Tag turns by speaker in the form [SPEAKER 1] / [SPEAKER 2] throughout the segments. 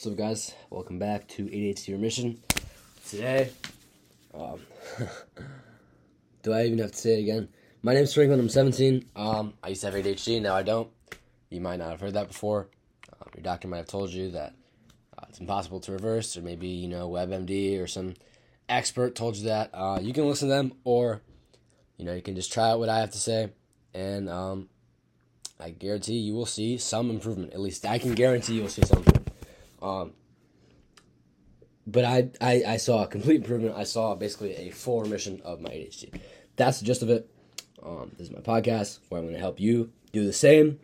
[SPEAKER 1] What's up, guys? Welcome back to ADHD Remission. Today, um, do I even have to say it again? My name's Franklin. I'm 17. Um, I used to have ADHD. Now I don't. You might not have heard that before. Um, your doctor might have told you that uh, it's impossible to reverse, or maybe you know WebMD or some expert told you that. Uh, you can listen to them, or you know you can just try out what I have to say, and um, I guarantee you will see some improvement. At least I can guarantee you will see some improvement. Um, but I, I, I saw a complete improvement. I saw basically a full remission of my ADHD. That's the gist of it. Um, this is my podcast where I'm going to help you do the same.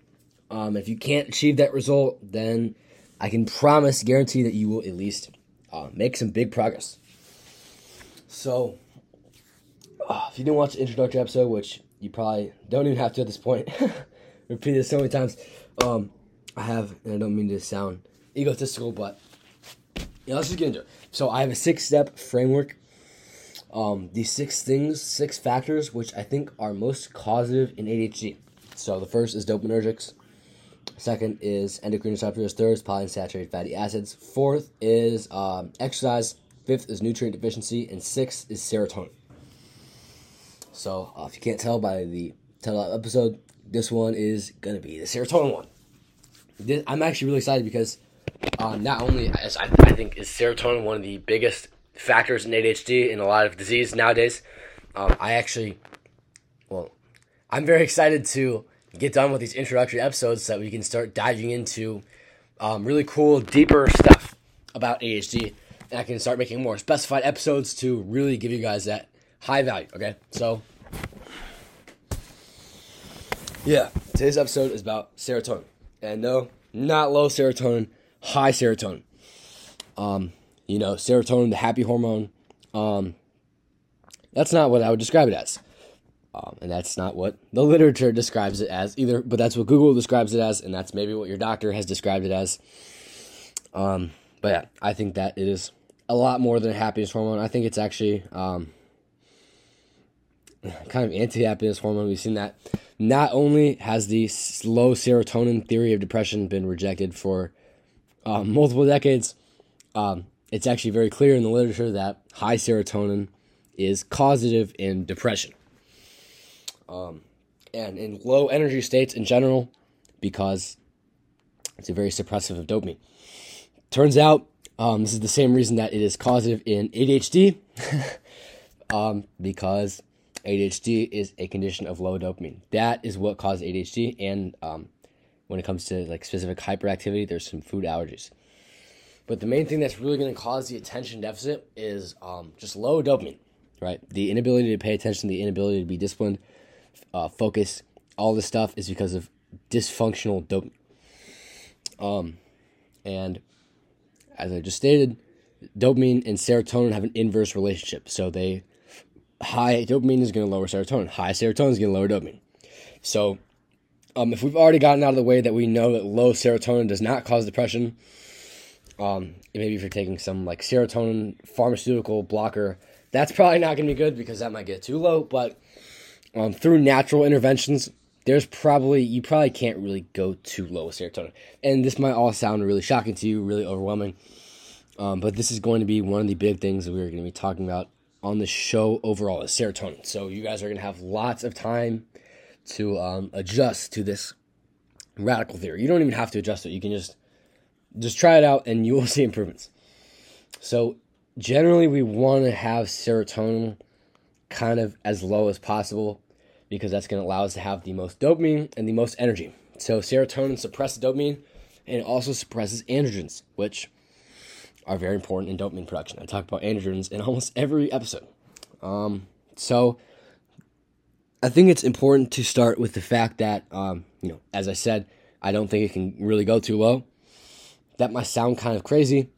[SPEAKER 1] Um, if you can't achieve that result, then I can promise, guarantee that you will at least uh, make some big progress. So, uh, if you didn't watch the introductory episode, which you probably don't even have to at this point, repeat this so many times, um, I have, and I don't mean to sound egotistical, but yeah, let's just get into it. So I have a six step framework. Um, these six things, six factors, which I think are most causative in ADHD. So the first is dopaminergics. Second is endocrine disruptors. Third is polyunsaturated fatty acids. Fourth is um, exercise. Fifth is nutrient deficiency, and sixth is serotonin. So uh, if you can't tell by the title episode, this one is gonna be the serotonin one. This, I'm actually really excited because um, not only as I, I think is serotonin one of the biggest factors in ADHD in a lot of disease nowadays. Um, I actually, well, I'm very excited to get done with these introductory episodes so that we can start diving into um, really cool, deeper stuff about ADHD, and I can start making more specified episodes to really give you guys that high value. Okay, so yeah, today's episode is about serotonin, and no, not low serotonin high serotonin. Um, you know, serotonin, the happy hormone. Um, that's not what I would describe it as. Um, and that's not what the literature describes it as either, but that's what Google describes it as, and that's maybe what your doctor has described it as. Um, but yeah, I think that it is a lot more than a happiness hormone. I think it's actually um, kind of anti-happiness hormone. We've seen that. Not only has the low serotonin theory of depression been rejected for um, multiple decades, um, it's actually very clear in the literature that high serotonin is causative in depression. Um, and in low energy states in general, because it's a very suppressive of dopamine. Turns out um, this is the same reason that it is causative in ADHD, um, because ADHD is a condition of low dopamine. That is what causes ADHD, and um, when it comes to like specific hyperactivity, there's some food allergies. But the main thing that's really going to cause the attention deficit is um, just low dopamine, right? The inability to pay attention, the inability to be disciplined, uh, focus, all this stuff is because of dysfunctional dopamine. Um, and as I just stated, dopamine and serotonin have an inverse relationship. So they high dopamine is going to lower serotonin. High serotonin is going to lower dopamine. So um, if we've already gotten out of the way that we know that low serotonin does not cause depression, um, maybe if you're taking some like serotonin pharmaceutical blocker, that's probably not going to be good because that might get too low. But um, through natural interventions, there's probably you probably can't really go too low with serotonin. And this might all sound really shocking to you, really overwhelming. Um, but this is going to be one of the big things that we're going to be talking about on the show overall is serotonin. So you guys are going to have lots of time to um, adjust to this radical theory. You don't even have to adjust it. You can just just try it out and you will see improvements. So generally we want to have serotonin kind of as low as possible because that's going to allow us to have the most dopamine and the most energy. So serotonin suppresses dopamine and it also suppresses androgens, which are very important in dopamine production. I talk about androgens in almost every episode. Um, so I think it's important to start with the fact that, um, you know, as I said, I don't think it can really go too low. That might sound kind of crazy,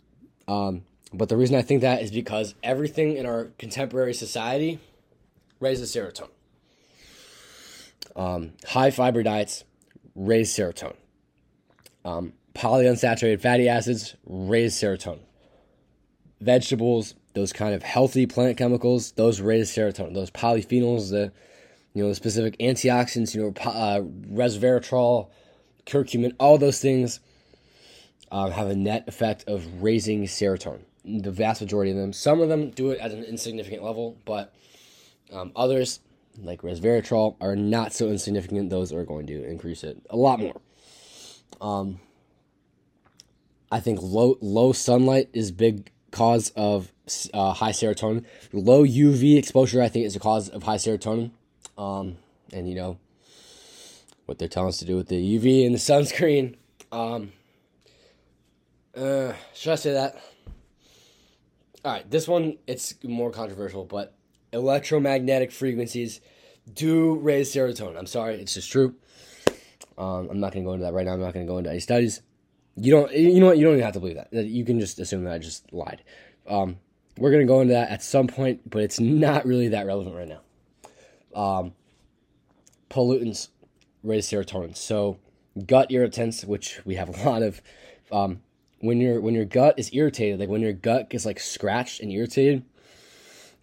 [SPEAKER 1] um, but the reason I think that is because everything in our contemporary society raises serotonin. Um, high fiber diets raise serotonin. Um, polyunsaturated fatty acids raise serotonin. Vegetables, those kind of healthy plant chemicals, those raise serotonin. Those polyphenols, the you know, specific antioxidants, you know, uh, resveratrol, curcumin, all those things um, have a net effect of raising serotonin. The vast majority of them. Some of them do it at an insignificant level, but um, others, like resveratrol, are not so insignificant. Those are going to increase it a lot more. Um, I think low low sunlight is big cause of uh, high serotonin. Low UV exposure, I think, is a cause of high serotonin. Um, and you know what they're telling us to do with the UV and the sunscreen. Um, uh, should I say that? All right, this one it's more controversial, but electromagnetic frequencies do raise serotonin. I'm sorry, it's just true. Um, I'm not going to go into that right now. I'm not going to go into any studies. You don't. You know what? You don't even have to believe that. You can just assume that I just lied. Um, we're going to go into that at some point, but it's not really that relevant right now. Um, pollutants raise serotonin. So gut irritants, which we have a lot of, um, when your when your gut is irritated, like when your gut gets like scratched and irritated,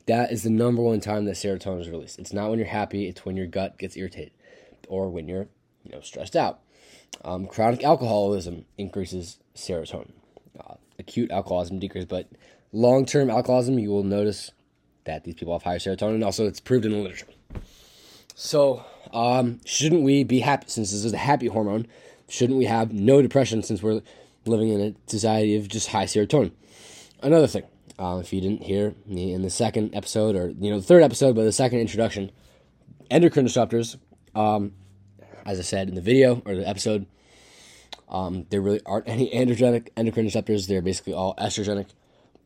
[SPEAKER 1] that is the number one time that serotonin is released. It's not when you're happy; it's when your gut gets irritated, or when you're you know stressed out. Um, chronic alcoholism increases serotonin. Uh, acute alcoholism decreases, but long term alcoholism, you will notice that these people have higher serotonin. Also, it's proved in the literature. So, um, shouldn't we be happy since this is a happy hormone? Shouldn't we have no depression since we're living in a society of just high serotonin. Another thing, uh, if you didn't hear me in the second episode, or you know the third episode, but the second introduction, endocrine disruptors. Um, as I said in the video or the episode, um, there really aren't any androgenic endocrine disruptors. They're basically all estrogenic,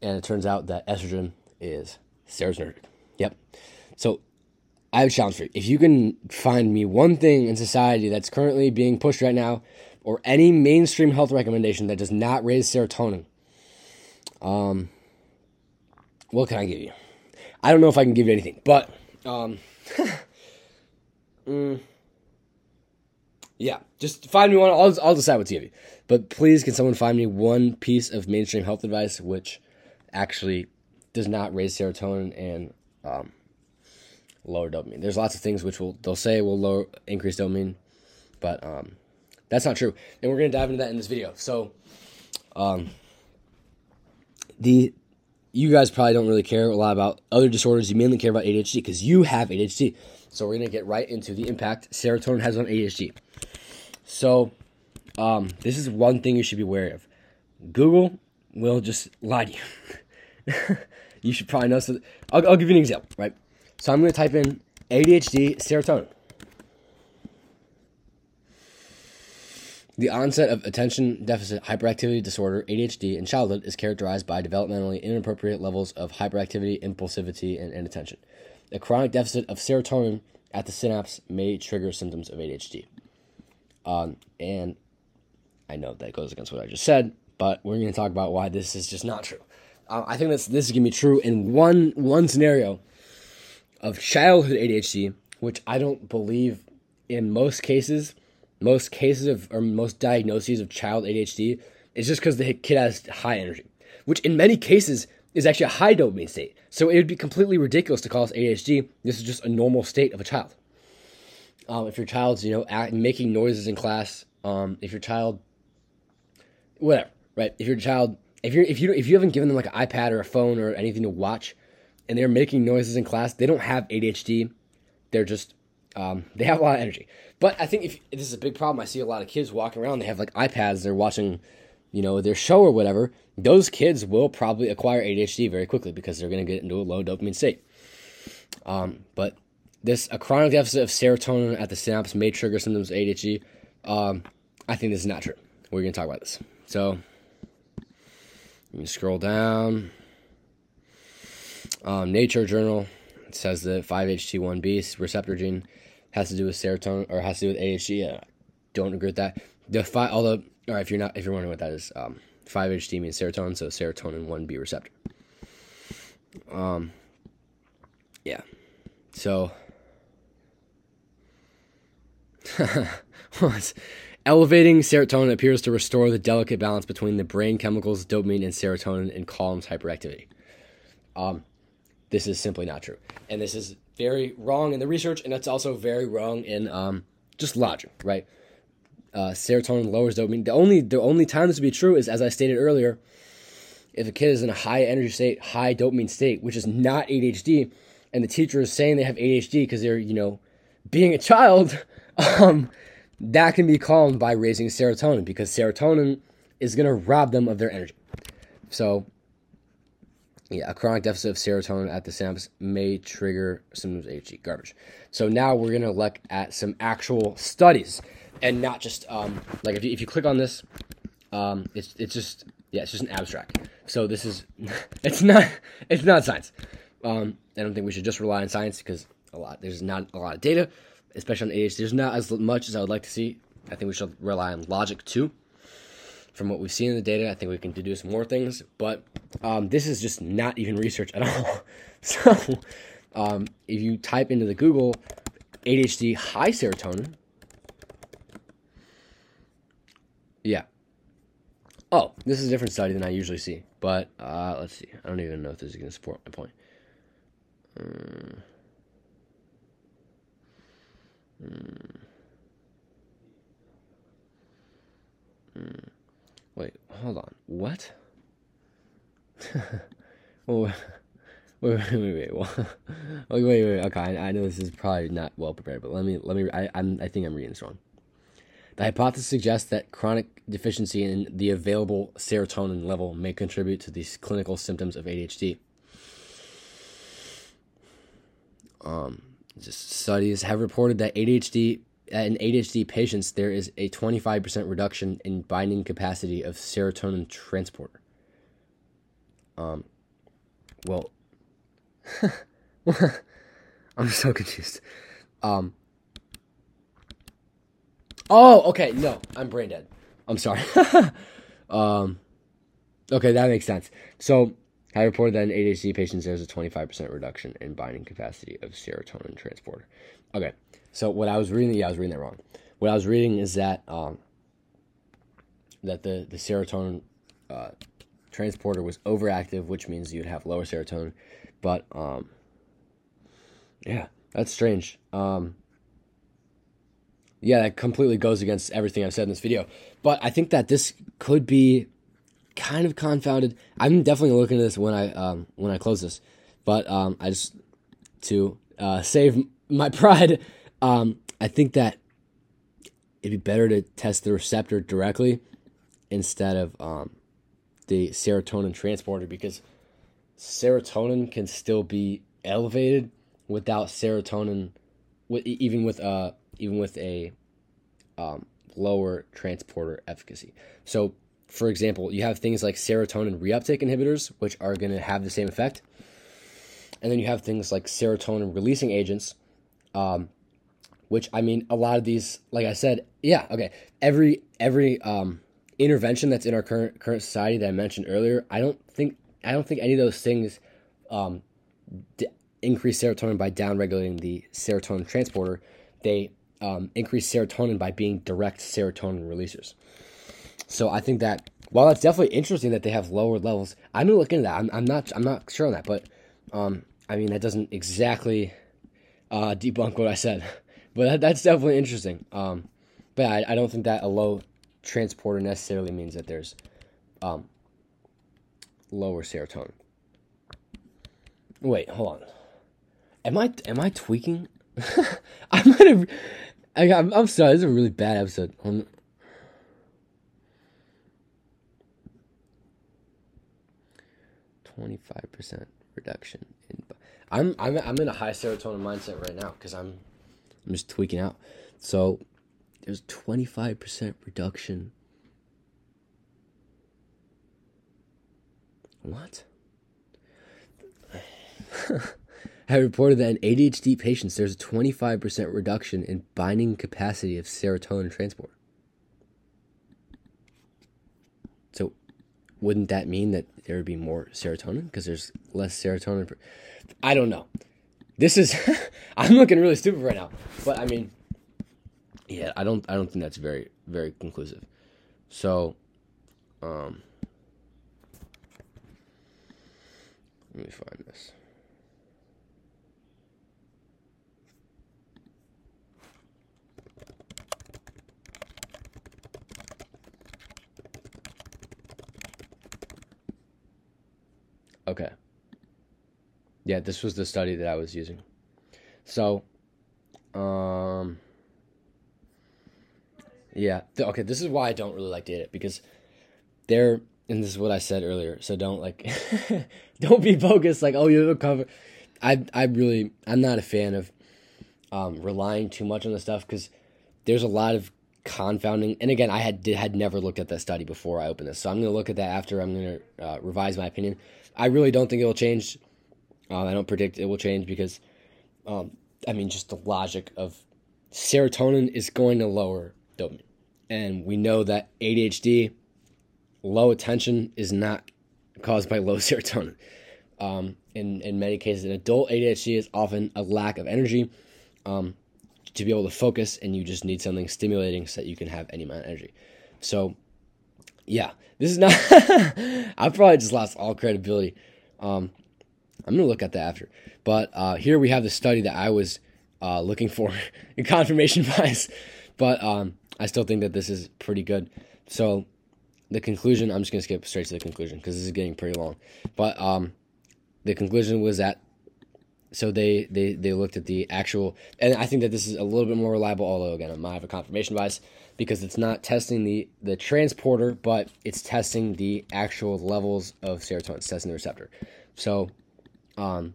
[SPEAKER 1] and it turns out that estrogen is serotonergic. Yep. So I have a challenge for you. If you can find me one thing in society that's currently being pushed right now or any mainstream health recommendation that does not raise serotonin, um, what can I give you? I don't know if I can give you anything, but um, mm, yeah, just find me one. I'll, I'll decide what to give you. But please, can someone find me one piece of mainstream health advice which actually does not raise serotonin and um, lower dopamine? There's lots of things which will they'll say will lower increase dopamine, but um, that's not true. And we're to dive into that in this video. So, um, the you guys probably don't really care a lot about other disorders. You mainly care about ADHD because you have ADHD. So we're to get right into the impact serotonin has on ADHD. So, um, this is one thing you should be wary of. Google will just lie to you. you should probably know. So I'll, I'll give you an example, right? So I'm going to type in ADHD serotonin. The onset of attention deficit hyperactivity disorder, ADHD, in childhood is characterized by developmentally inappropriate levels of hyperactivity, impulsivity, and inattention. A chronic deficit of serotonin at the synapse may trigger symptoms of ADHD. Um, and I know that goes against what I just said, but we're going to talk about why this is just not true. Uh, I think this this is going to be true in one one scenario of childhood ADHD, which I don't believe in most cases most cases of or most diagnoses of child ADHD is just because the kid has high energy, which in many cases is actually a high dopamine state. So it would be completely ridiculous to call this ADHD. This is just a normal state of a child. Um, if your child's you know act, making noises in class, um, if your child, whatever, right? If your child, if you're if you if you haven't given them like an iPad or a phone or anything to watch, and they're making noises in class, they don't have ADHD. They're just um, they have a lot of energy. But I think if this is a big problem, I see a lot of kids walking around. They have like iPads. They're watching, you know, their show or whatever. Those kids will probably acquire ADHD very quickly because they're going to get into a low dopamine state. Um, but this a chronic deficit of serotonin at the synapse may trigger symptoms of ADHD. Um, I think this is not true. We're going to talk about this. So, you scroll down. Um, Nature Journal says that 5-HT1B receptor gene has to do with serotonin or has to do with ADHD. I don't agree with that. The five, although, all right, if you're not, if you're wondering what that is, um, 5-HT means serotonin, so serotonin 1B receptor. Um, yeah. So, elevating serotonin appears to restore the delicate balance between the brain chemicals dopamine and serotonin and calms hyperactivity. Um, this is simply not true, and this is very wrong in the research, and it's also very wrong in um, just logic, right? uh, serotonin lowers dopamine. The only the only time this would be true is as I stated earlier, if a kid is in a high energy state, high dopamine state, which is not ADHD, and the teacher is saying they have ADHD because they're you know being a child, um, that can be calmed by raising serotonin because serotonin is going to rob them of their energy. So, yeah, a chronic deficit of serotonin at the synapse may trigger symptoms of ADHD. Garbage. So now we're to look at some actual studies and not just um, like if you, if you click on this, um, it's it's just yeah, it's just an abstract. So this is it's not it's not science. Um, I don't think we should just rely on science because a lot there's not a lot of data, especially on ADHD. There's not as much as I would like to see. I think we should rely on logic too. From what we've seen in the data, I think we can deduce more things, but um, this is just not even research at all. so, um, if you type into the Google ADHD high serotonin, yeah. Oh, this is a different study than I usually see, but uh, let's see. I don't even know if this is going to support my point. Mm. Mm. Wait, hold on. What? oh, wait, wait, wait, wait, wait, wait, wait. Okay, I, I know this is probably not well prepared, but let me, let me. I, I'm, I think I'm reading this wrong. The hypothesis suggests that chronic deficiency in the available serotonin level may contribute to these clinical symptoms of ADHD. Um, studies have reported that ADHD in ADHD patients there is a 25% reduction in binding capacity of serotonin transporter. Um, well, I'm so confused. Um, oh, okay, no, I'm brain dead. I'm sorry. um, okay, that makes sense. So I reported that in ADHD patients there's a 25% reduction in binding capacity of serotonin transporter. Okay, so what I was reading, yeah, I was reading that wrong. What I was reading is that um, that the the serotonin uh, transporter was overactive, which means you'd have lower serotonin. But um, yeah, that's strange. Um, yeah, that completely goes against everything I've said in this video. But I think that this could be kind of confounded. I'm definitely looking at this when I um, when I close this, but um, I just to uh, save my pride, um, I think that it'd be better to test the receptor directly instead of um, the serotonin transporter because serotonin can still be elevated without serotonin, even with uh even with a um, lower transporter efficacy. So for example, you have things like serotonin reuptake inhibitors, which are going to have the same effect. And then you have things like serotonin releasing agents, um, which I mean, a lot of these, like I said, yeah, okay. Every every um, intervention that's in our current current society that I mentioned earlier, I don't think I don't think any of those things um, d- increase serotonin by downregulating the serotonin transporter. They um, increase serotonin by being direct serotonin releasers. So I think that while that's definitely interesting that they have lower levels, I'm gonna look into that. I'm, I'm not I'm not sure on that, but um, I mean that doesn't exactly uh, debunk what I said, but that, that's definitely interesting. Um, but I, I don't think that a low transporter necessarily means that there's um, lower serotonin. Wait, hold on. Am I am I tweaking? I might have. I, I'm, I'm sorry. This is a really bad episode. I'm, Twenty-five percent reduction in. I'm I'm I'm in a high serotonin mindset right now because I'm I'm just tweaking out. So there's twenty-five percent reduction. What? have reported that in ADHD patients, there's a 25% reduction in binding capacity of serotonin transport. So, wouldn't that mean that there would be more serotonin because there's less serotonin? I don't know this is I'm looking really stupid right now. But I mean, yeah, I don't I don't think that's very very conclusive. So, um, let me find this. Okay. Yeah, this was the study that I was using. So, um, yeah. Okay, this is why I don't really like data because they're, and this is what I said earlier. So don't like, don't be focused like, oh, you have a cover. I I really I'm not a fan of um, relying too much on the stuff because there's a lot of confounding. And again, I had did, had never looked at that study before I opened this, so I'm to look at that after I'm to uh, revise my opinion. I really don't think it will change. Uh, I don't predict it will change because, um, I mean, just the logic of serotonin is going to lower dopamine, and we know that ADHD, low attention, is not caused by low serotonin. Um, in in many cases, an adult ADHD is often a lack of energy. Um, to be able to focus and you just need something stimulating so that you can have any amount of energy. So, yeah, this is not. I probably just lost all credibility. Um, I'm gonna look at that after. But uh, here we have the study that I was uh, looking for in confirmation bias. But um, I still think that this is pretty good. So the conclusion, I'm just gonna skip straight to the conclusion because this is getting pretty long. But um, the conclusion was that so they, they they looked at the actual and i think that this is a little bit more reliable although again i might have a confirmation bias because it's not testing the the transporter but it's testing the actual levels of serotonin it's testing the receptor so um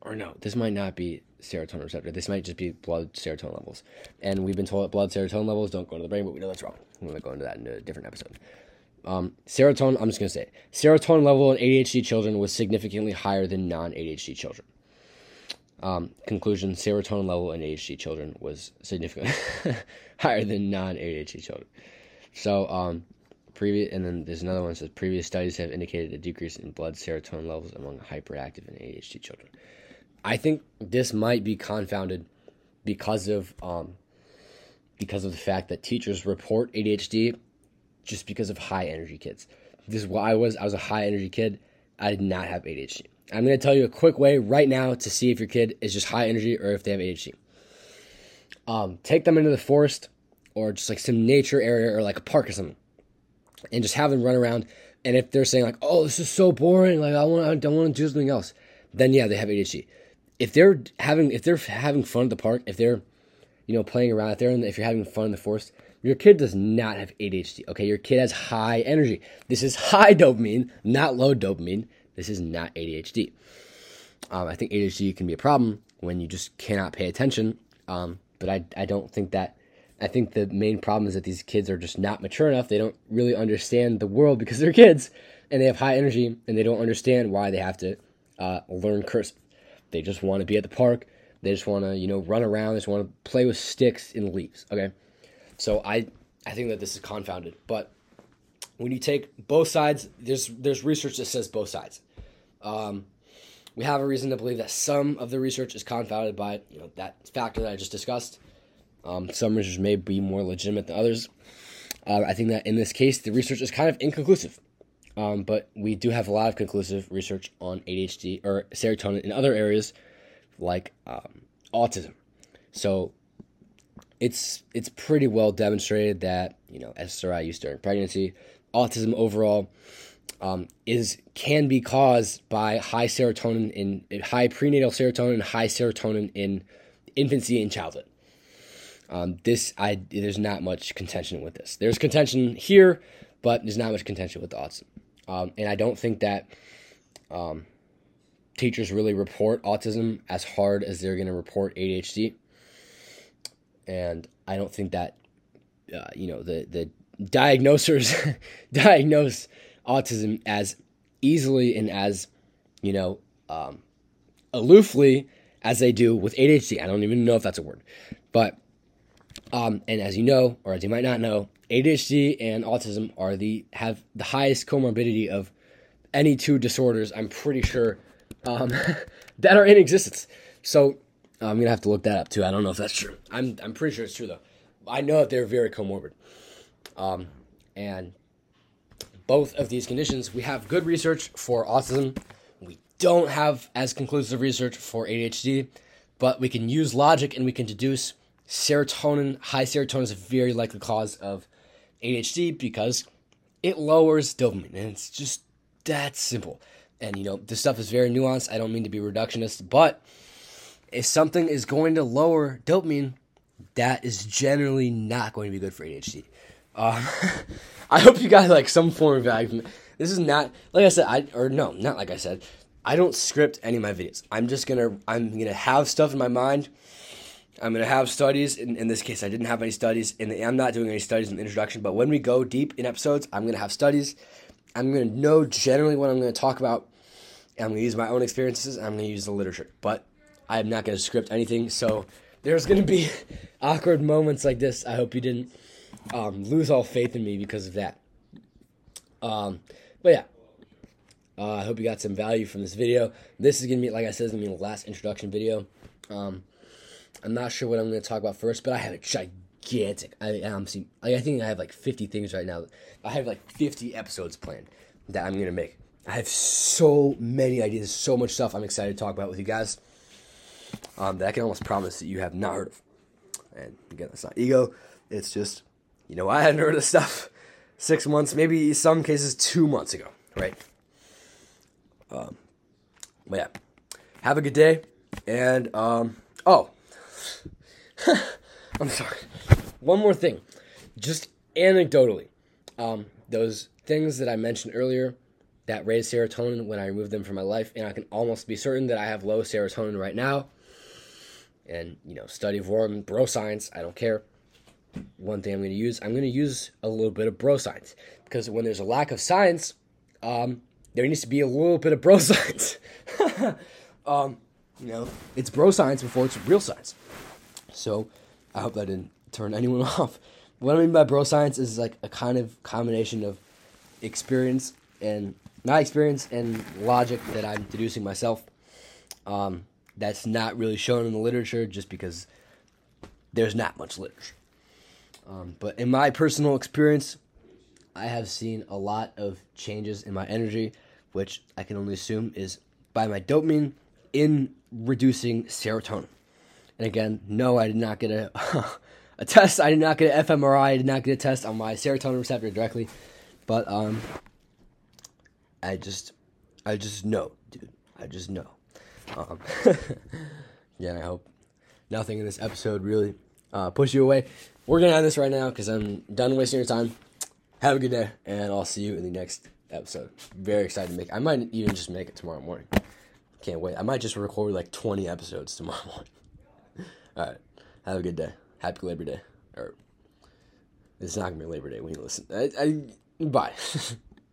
[SPEAKER 1] or no this might not be serotonin receptor this might just be blood serotonin levels and we've been told that blood serotonin levels don't go into the brain but we know that's wrong i'm going to go into that in a different episode um, serotonin, I'm just going to say it. Serotonin level in ADHD children was significantly higher than non ADHD children. Um, conclusion serotonin level in ADHD children was significantly higher than non ADHD children. So, um, previous, and then there's another one that says previous studies have indicated a decrease in blood serotonin levels among hyperactive and ADHD children. I think this might be confounded because of um, because of the fact that teachers report ADHD just because of high energy kids. This is what I was. I was a high energy kid. I did not have ADHD. I'm going to tell you a quick way right now to see if your kid is just high energy or if they have ADHD. Um, take them into the forest or just like some nature area or like a park or something, and just have them run around. And if they're saying like, "Oh, this is so boring," like I want, I don't want to do something else, then yeah, they have ADHD. If they're having, if they're having fun at the park, if they're, you know, playing around there, and if you're having fun in the forest, your kid does not have ADHD. Okay, your kid has high energy. This is high dopamine, not low dopamine. This is not ADHD. Um, I think ADHD can be a problem when you just cannot pay attention. Um, but I, I don't think that. I think the main problem is that these kids are just not mature enough. They don't really understand the world because they're kids and they have high energy and they don't understand why they have to uh, learn cursive. They just want to be at the park. They just want to, you know, run around. They just want to play with sticks and leaves. Okay. So I I think that this is confounded. But when you take both sides, there's there's research that says both sides. Um, we have a reason to believe that some of the research is confounded by you know that factor that I just discussed. Um, some research may be more legitimate than others. Uh, I think that in this case, the research is kind of inconclusive. Um, but we do have a lot of conclusive research on ADHD or serotonin in other areas like um, autism. So it's it's pretty well demonstrated that you know SSRI use during pregnancy, autism overall, um, is can be caused by high serotonin in, high prenatal serotonin high serotonin in infancy and childhood. Um, this I there's not much contention with this. There's contention here, but there's not much contention with the autism, um, and I don't think that um, teachers really report autism as hard as they're going to report ADHD and I don't think that uh, you know the the diagnosers diagnose autism as easily and as you know um, aloofly as they do with ADHD. I don't even know if that's a word, but um, and as you know, or as you might not know, ADHD and autism are the have the highest comorbidity of any two disorders. I'm pretty sure um, that are in existence. So I'm gonna have to look that up too. I don't know if that's true. I'm I'm pretty sure it's true though. I know that they're very comorbid, um, and both of these conditions we have good research for autism. We don't have as conclusive research for ADHD, but we can use logic and we can deduce serotonin. High serotonin is a very likely cause of ADHD because it lowers dopamine, and it's just that simple. And you know, this stuff is very nuanced. I don't mean to be reductionist, but if something is going to lower dopamine, that is generally not going to be good for ADHD. Uh, I hope you got like some form of value. This is not like I said. I or no, not like I said. I don't script any of my videos. I'm just gonna I'm gonna have stuff in my mind. I'm gonna have studies. In, in this case, I didn't have any studies, and I'm not doing any studies in the introduction. But when we go deep in episodes, I'm gonna have studies. I'm gonna know generally what I'm gonna talk about. I'm gonna use my own experiences. I'm gonna use the literature, but I'm not gonna script anything. So there's gonna be awkward moments like this. I hope you didn't um, lose all faith in me because of that. Um, but yeah, uh, I hope you got some value from this video. This is gonna be, like I said, it's gonna be the last introduction video. Um, I'm not sure what I'm gonna talk about first, but I have a gigantic. I am see. I think I have like 50 things right now. I have like 50 episodes planned that I'm gonna make. I have so many ideas, so much stuff I'm excited to talk about with you guys. Um, that I can almost promise that you have not heard of. And again, that's not ego. It's just, you know, I hadn't heard of stuff six months, maybe some cases two months ago, right? Um, but yeah, have a good day. And, um, oh, I'm sorry. One more thing, just anecdotally, um, those things that I mentioned earlier that raise serotonin when I remove them from my life, and I can almost be certain that I have low serotonin right now. And you know, study of warm bro science, I don't care. One thing I'm going to use, I'm going to use a little bit of bro science because when there's a lack of science, um, there needs to be a little bit of bro science. um, you know, it's bro science before it's real science. So I hope that didn't turn anyone off. What I mean by bro science is like a kind of combination of experience and not experience and logic that I'm deducing myself. Um, that's not really shown in the literature just because there's not much literature. Um, but in my personal experience, I have seen a lot of changes in my energy, which I can only assume is by my dopamine in reducing serotonin. And again, no, I did not get a a test. I did not get an fMRI. I did not get a test on my serotonin receptor directly, but um, I just, I just know, dude. I just know. Um, yeah, I hope nothing in this episode really uh, push you away. We're gonna end this right now because I'm done wasting your time. Have a good day, and I'll see you in the next episode. Very excited to make. I might even just make it tomorrow morning. Can't wait. I might just record like 20 episodes tomorrow morning. All right. Have a good day. Happy Labor Day. Or it's not gonna be Labor Day when you listen. I, I bye.